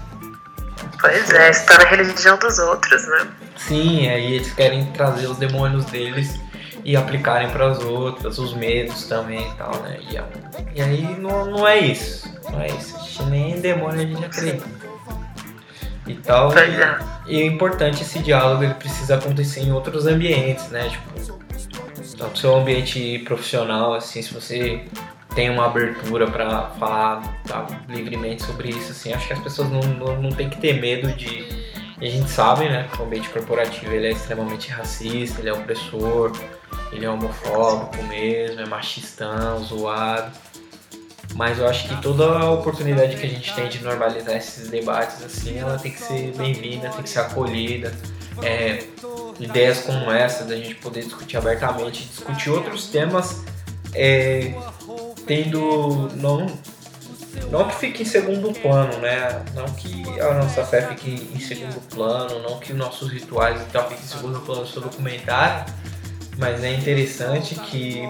Pois é, está na religião dos outros, né? Sim, aí eles querem trazer os demônios deles e aplicarem para as outras, os medos também e tal, né? E, e aí não, não é isso, não é isso. Nem em demônio a gente acredita. E tal. Pois é. E é importante esse diálogo, ele precisa acontecer em outros ambientes, né? Tipo, no seu ambiente profissional, assim, se você tem uma abertura para falar tá, livremente sobre isso, assim, acho que as pessoas não, não, não tem que ter medo de. E a gente sabe, né, que o ambiente corporativo ele é extremamente racista, ele é opressor, ele é homofóbico mesmo, é machistão, zoado. Mas eu acho que toda a oportunidade que a gente tem de normalizar esses debates, assim, ela tem que ser bem-vinda, tem que ser acolhida. É, ideias como essa, da gente poder discutir abertamente, discutir outros temas, é, tendo não não que fique em segundo plano, né? Não que a nossa fé fique em segundo plano, não que nossos rituais e tal fiquem em segundo plano seu documentário, mas é interessante que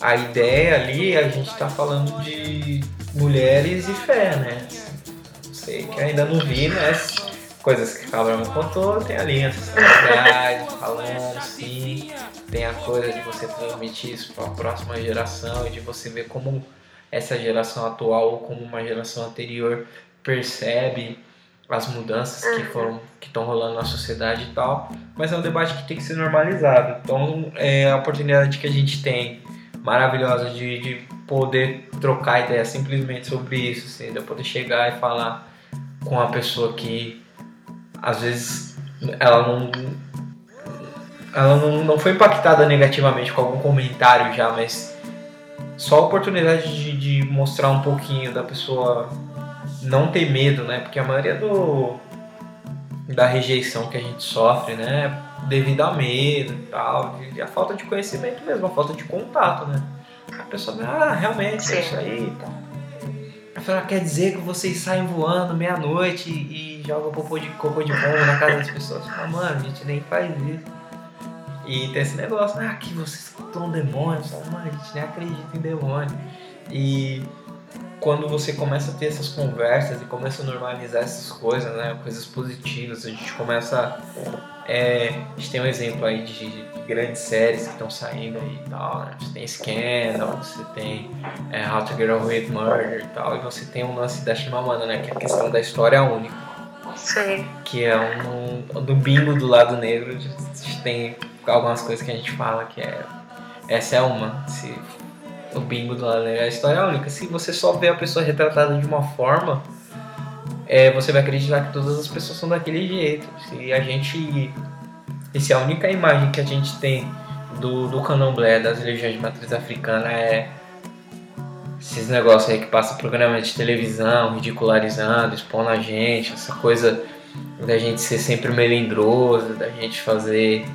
a ideia ali, a gente está falando de mulheres e fé, né? Sei que ainda não vi, mas coisas que a me contou, tem ali ancestralidade, falando sim, tem a coisa de você transmitir isso para a próxima geração e de você ver como essa geração atual ou como uma geração anterior percebe as mudanças que foram que estão rolando na sociedade e tal, mas é um debate que tem que ser normalizado. Então, é a oportunidade que a gente tem maravilhosa de, de poder trocar ideia simplesmente sobre isso, assim, de eu poder chegar e falar com a pessoa que às vezes ela não ela não, não foi impactada negativamente com algum comentário já, mas só a oportunidade de, de mostrar um pouquinho da pessoa não ter medo, né? Porque a maioria do da rejeição que a gente sofre, né? Devido ao medo e tal, e a falta de conhecimento mesmo, a falta de contato, né? A pessoa, ah, realmente, é isso aí e tal. A pessoa quer dizer que vocês saem voando meia-noite e, jogam cocô de, cocô de bomba na casa das pessoas. Ah, mano, a gente nem faz isso. E tem esse negócio, ah, que vocês estão demônios, mano, a gente nem acredita em demônio. E quando você começa a ter essas conversas e começa a normalizar essas coisas, né, coisas positivas, a gente começa. É, a gente tem um exemplo aí de grandes séries que estão saindo aí e tal, né? Você tem Scandal, você tem é, How to Get Away with Murder e tal, e você tem um lance da Chimamanda, né, que é a questão da história única. Sim. Que é um, do bingo do lado negro, tem algumas coisas que a gente fala que é. Essa é uma. Se o bingo do lado negro é a história única. Se você só vê a pessoa retratada de uma forma, é, você vai acreditar que todas as pessoas são daquele jeito. Se a gente. E se a única imagem que a gente tem do, do candomblé, das religiões de matriz africana é esses negócios aí que passa programa de televisão, ridicularizando, expondo a gente, essa coisa da gente ser sempre melindroso, da gente fazer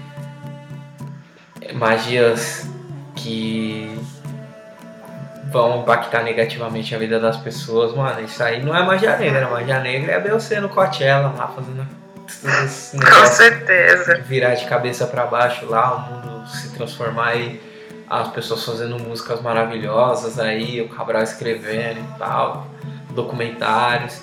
magias que vão impactar negativamente a vida das pessoas, mano, isso aí não é magia negra, magia negra é Beyoncé no Coachella lá fazendo esse Com certeza. virar de cabeça para baixo lá, o mundo se transformar e as pessoas fazendo músicas maravilhosas aí, o Cabral escrevendo e tal, documentários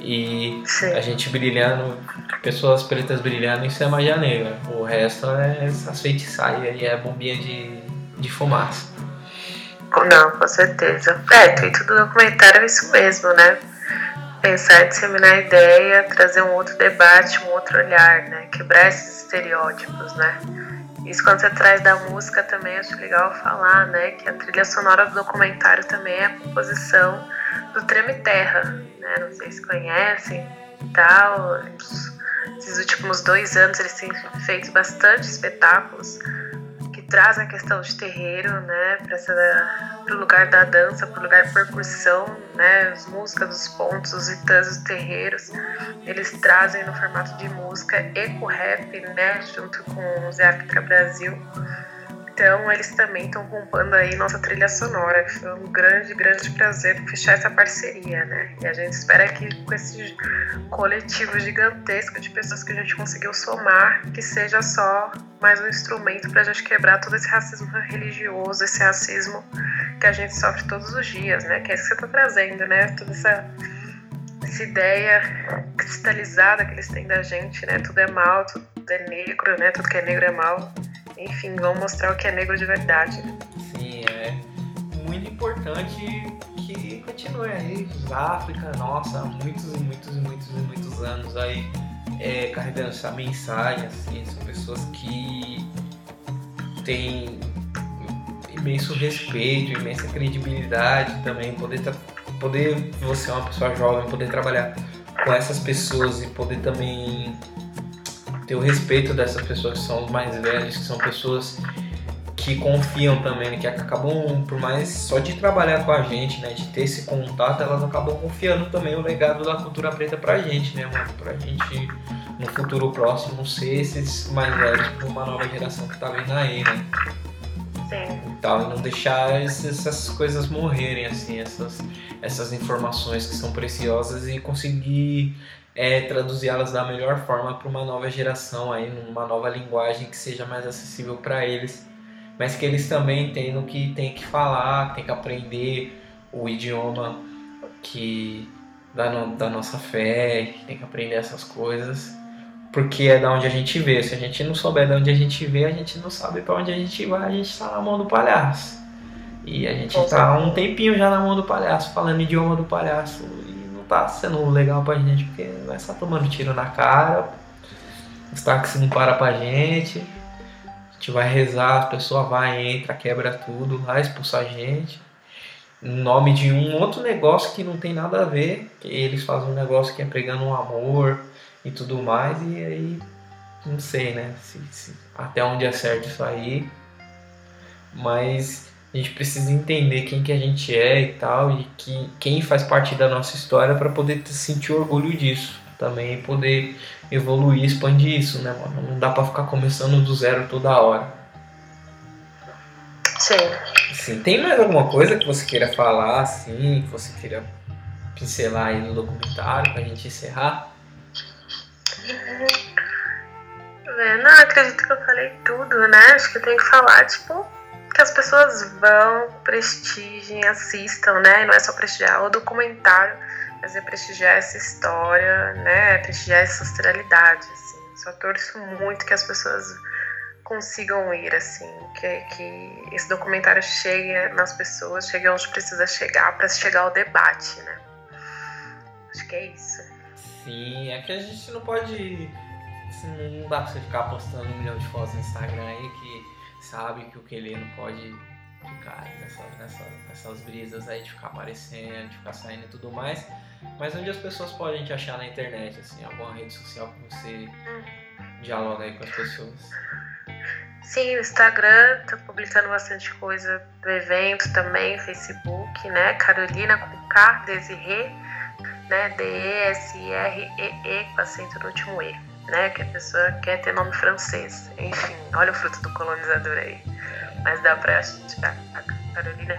e Sim. a gente brilhando, pessoas pretas brilhando, isso é magia negra. O resto é essas feitiçarias e é bombinha de, de fumaça. Não, com certeza. É, o intuito do documentário é isso mesmo, né? Pensar, disseminar a ideia, trazer um outro debate, um outro olhar, né? Quebrar esses estereótipos, né? Isso quando você traz da música também, acho legal falar, né? Que a trilha sonora do documentário também é a composição do Treme Terra, né? Não sei se conhecem e tal. Esses últimos dois anos eles têm feito bastante espetáculos trazem a questão de terreiro, né? Para o lugar da dança, para o lugar de percussão, né? As músicas dos pontos, os itãs, os terreiros, eles trazem no formato de música eco-rap, né? Junto com o Zé África Brasil. Então, eles também estão compondo aí nossa trilha sonora. Foi um grande, grande prazer fechar essa parceria, né? E a gente espera que com esse coletivo gigantesco de pessoas que a gente conseguiu somar, que seja só mais um instrumento para a gente quebrar todo esse racismo religioso, esse racismo que a gente sofre todos os dias, né? Que é isso que você está trazendo, né? Toda essa essa ideia cristalizada que eles têm da gente, né? Tudo é mal, tudo é negro, né? Tudo que é negro é mal. Enfim, vão mostrar o que é negro de verdade. Sim, é muito importante que continue aí. África, nossa, muitos e muitos e muitos e muitos anos aí é, carregando essa mensagem, assim, são pessoas que têm imenso respeito, imensa credibilidade também, poder poder você é uma pessoa jovem, poder trabalhar com essas pessoas e poder também ter o respeito dessas pessoas que são os mais velhos, que são pessoas que confiam também, que acabam, por mais só de trabalhar com a gente, né, de ter esse contato, elas acabam confiando também o legado da cultura preta pra gente, né, mano, pra gente no futuro próximo ser esses mais velhos pra uma nova geração que tá vindo aí, né. Sim. E tal, e não deixar essas coisas morrerem, assim, essas, essas informações que são preciosas e conseguir é, traduzi-las da melhor forma para uma nova geração, aí, numa nova linguagem que seja mais acessível para eles, mas que eles também entendam que tem que falar, tem que aprender o idioma que da, no, da nossa fé, tem que aprender essas coisas porque é da onde a gente vê. Se a gente não souber de onde a gente vê, a gente não sabe para onde a gente vai, a gente está na mão do palhaço. E a gente está um tempinho já na mão do palhaço, falando idioma do palhaço. Não tá sendo legal pra gente, porque vai estar tomando tiro na cara, os táxis não param pra gente. A gente vai rezar, a pessoa vai, entra, quebra tudo, vai expulsar a gente. Em nome de um outro negócio que não tem nada a ver, eles fazem um negócio que é pregando um amor, e tudo mais, e aí não sei, né? Se, se, até onde é certo isso aí. Mas a gente precisa entender quem que a gente é e tal, e que, quem faz parte da nossa história para poder sentir orgulho disso. Também poder evoluir, expandir isso, né, mano? Não dá para ficar começando do zero toda hora. Sim. Sim. Tem mais alguma coisa que você queira falar, assim, que você queira pincelar aí no documentário pra gente encerrar? É, não, acredito que eu falei tudo, né? Acho que eu tenho que falar, tipo, que as pessoas vão, prestigiem, assistam, né? Não é só prestigiar o documentário, mas é prestigiar essa história, né? Prestigiar essa australidade, assim. Só torço muito que as pessoas consigam ir, assim, que, que esse documentário chegue nas pessoas, chegue onde precisa chegar para chegar ao debate, né? Acho que é isso. Sim, é que a gente não pode. Assim, não dá pra você ficar postando um milhão de fotos no Instagram aí que sabe que o Kelly não pode ficar nessa, nessa, nessas brisas aí de ficar aparecendo, de ficar saindo e tudo mais. Mas onde as pessoas podem te achar na internet, assim, alguma rede social que você dialoga aí com as pessoas? Sim, o Instagram, tô publicando bastante coisa do evento também, Facebook, né? Carolina com K, Desirê né? D-E-S-R-E-E com acento no último E, né? Que a pessoa quer ter nome francês. Enfim, olha o fruto do colonizador aí. Mas dá pra achar a Carolina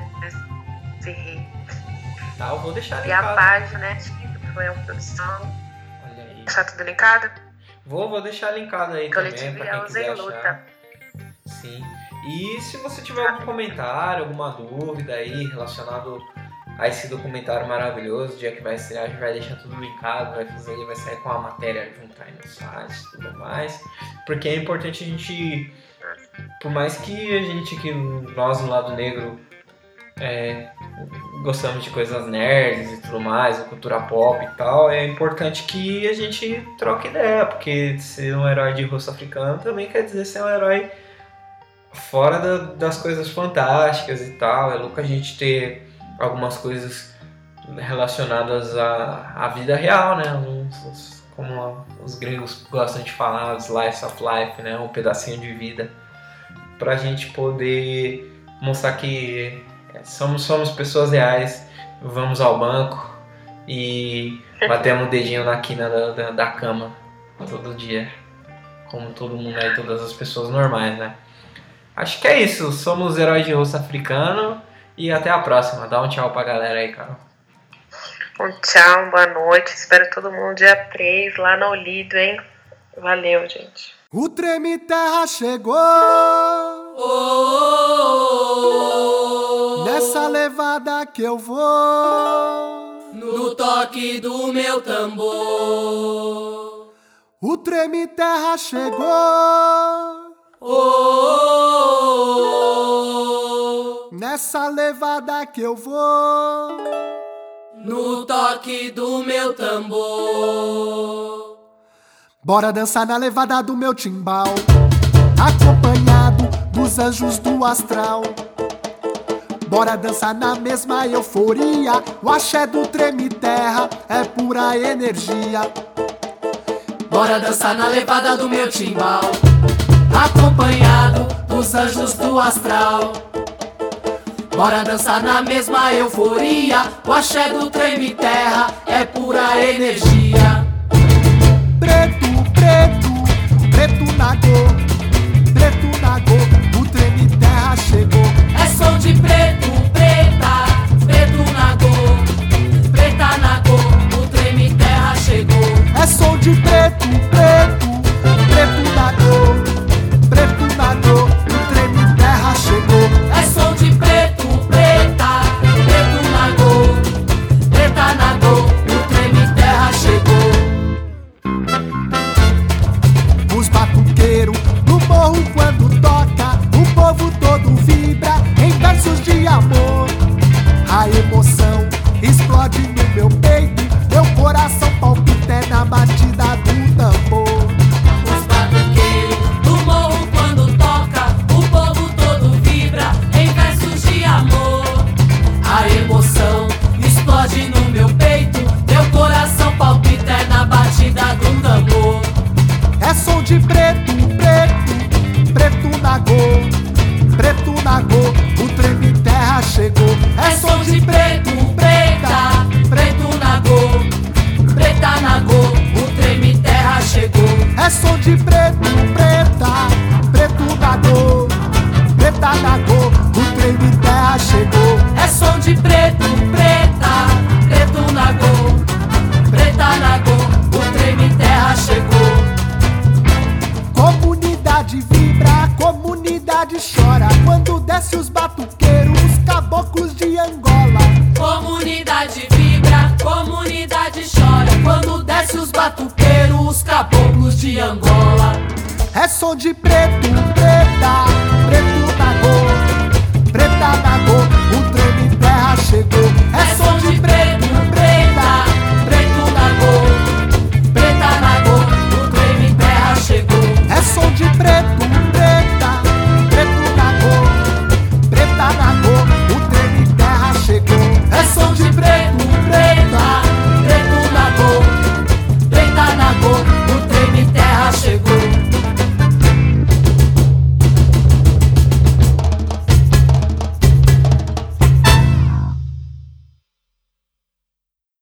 Desirri. Tá, eu vou deixar E a página, né? Foi uma produção. Olha aí. Deixar tudo linkado? Vou, vou deixar linkado aí Coletivo também, pra quem quiser Luta. Sim. E se você tiver algum comentário, alguma dúvida aí relacionado a esse documentário maravilhoso, o dia que vai estrear, a gente vai deixar tudo linkado, vai fazer, vai sair com a matéria junto aí no site e tudo mais. Porque é importante a gente, por mais que a gente, que nós do lado negro, é, gostamos de coisas nerds e tudo mais, cultura pop e tal, é importante que a gente troque ideia, porque ser um herói de rosto africano também quer dizer ser um herói fora da, das coisas fantásticas e tal. É louco a gente ter algumas coisas relacionadas à, à vida real, né? Uns, como os gringos gostam de falar, slice of life, né? Um pedacinho de vida. Pra gente poder mostrar que somos, somos pessoas reais, vamos ao banco e batemos o dedinho na quina da, da, da cama todo dia. Como todo mundo aí, todas as pessoas normais, né? Acho que é isso. Somos heróis de rosto africano. E até a próxima. Dá um tchau pra galera aí, Carol. Um tchau, boa noite. Espero todo mundo dia 3 lá no Olido, hein? Valeu, gente. O Treme Terra chegou Oh, oh, oh, nessa levada que eu vou. no toque do meu tambor. O Treme Terra chegou Oh, oh, oh, nessa levada que eu vou. no toque do meu tambor. Bora dançar na levada do meu timbal, acompanhado dos anjos do astral. Bora dançar na mesma euforia. O axé do treme terra é pura energia. Bora dançar na levada do meu timbal, acompanhado dos anjos do astral. Bora dançar na mesma euforia, o axé do treme terra é pura energia. Preto, preto, preto na cor, preto na cor. O treme terra chegou. É som de preto, preta, preto na cor, preta na cor, o treme terra chegou. É som de preto, preto, preto